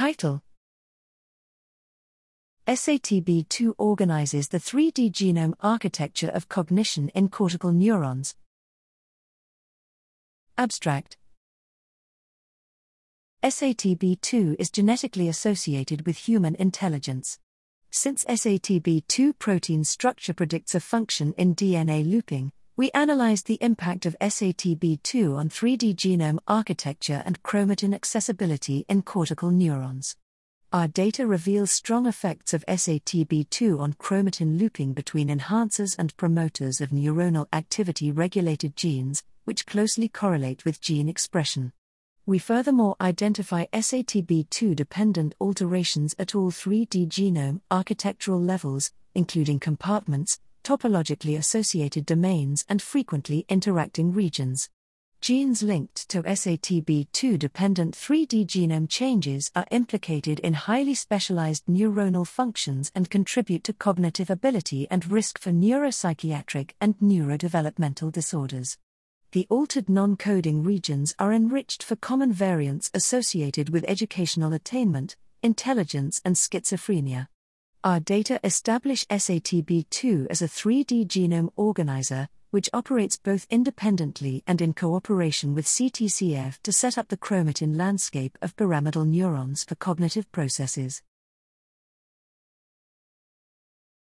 Title SATB2 organizes the 3D genome architecture of cognition in cortical neurons. Abstract SATB2 is genetically associated with human intelligence. Since SATB2 protein structure predicts a function in DNA looping, we analyzed the impact of SATB2 on 3D genome architecture and chromatin accessibility in cortical neurons. Our data reveals strong effects of SATB2 on chromatin looping between enhancers and promoters of neuronal activity regulated genes, which closely correlate with gene expression. We furthermore identify SATB2 dependent alterations at all 3D genome architectural levels, including compartments, topologically associated domains, and frequently interacting regions. Genes linked to SATB2 dependent 3D genome changes are implicated in highly specialized neuronal functions and contribute to cognitive ability and risk for neuropsychiatric and neurodevelopmental disorders. The altered non coding regions are enriched for common variants associated with educational attainment, intelligence, and schizophrenia. Our data establish SATB2 as a 3D genome organizer, which operates both independently and in cooperation with CTCF to set up the chromatin landscape of pyramidal neurons for cognitive processes.